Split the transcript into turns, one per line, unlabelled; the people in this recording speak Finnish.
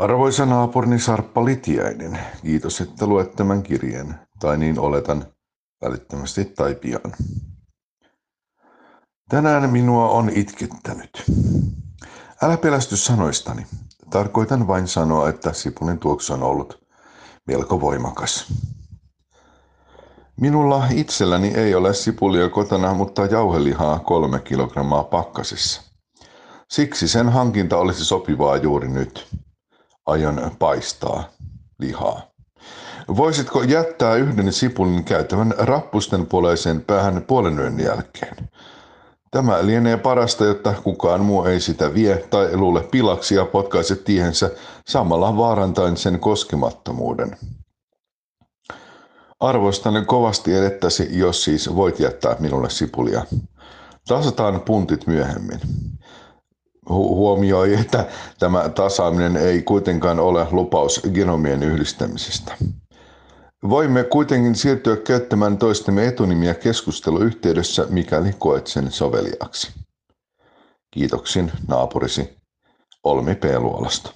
Arvoisa naapurini Sarppa Litiäinen, kiitos, että luet tämän kirjeen, tai niin oletan, välittömästi tai pian. Tänään minua on itkettänyt. Älä pelästy sanoistani. Tarkoitan vain sanoa, että sipulin tuoksu on ollut melko voimakas. Minulla itselläni ei ole sipulia kotona, mutta jauhelihaa kolme kilogrammaa pakkasissa. Siksi sen hankinta olisi sopivaa juuri nyt. Aion paistaa lihaa. Voisitko jättää yhden sipulin käytävän rappusten puoleiseen päähän puolen yön jälkeen? Tämä lienee parasta, jotta kukaan muu ei sitä vie tai luule pilaksi ja potkaise tiehensä samalla vaarantain sen koskemattomuuden. Arvostan kovasti edettäsi, jos siis voit jättää minulle sipulia. Tasataan puntit myöhemmin. Hu- huomioi, että tämä tasaaminen ei kuitenkaan ole lupaus genomien yhdistämisestä. Voimme kuitenkin siirtyä käyttämään toistemme etunimiä keskusteluyhteydessä, mikäli koet sen soveliaksi. Kiitoksin naapurisi Olmi P. Luolasta.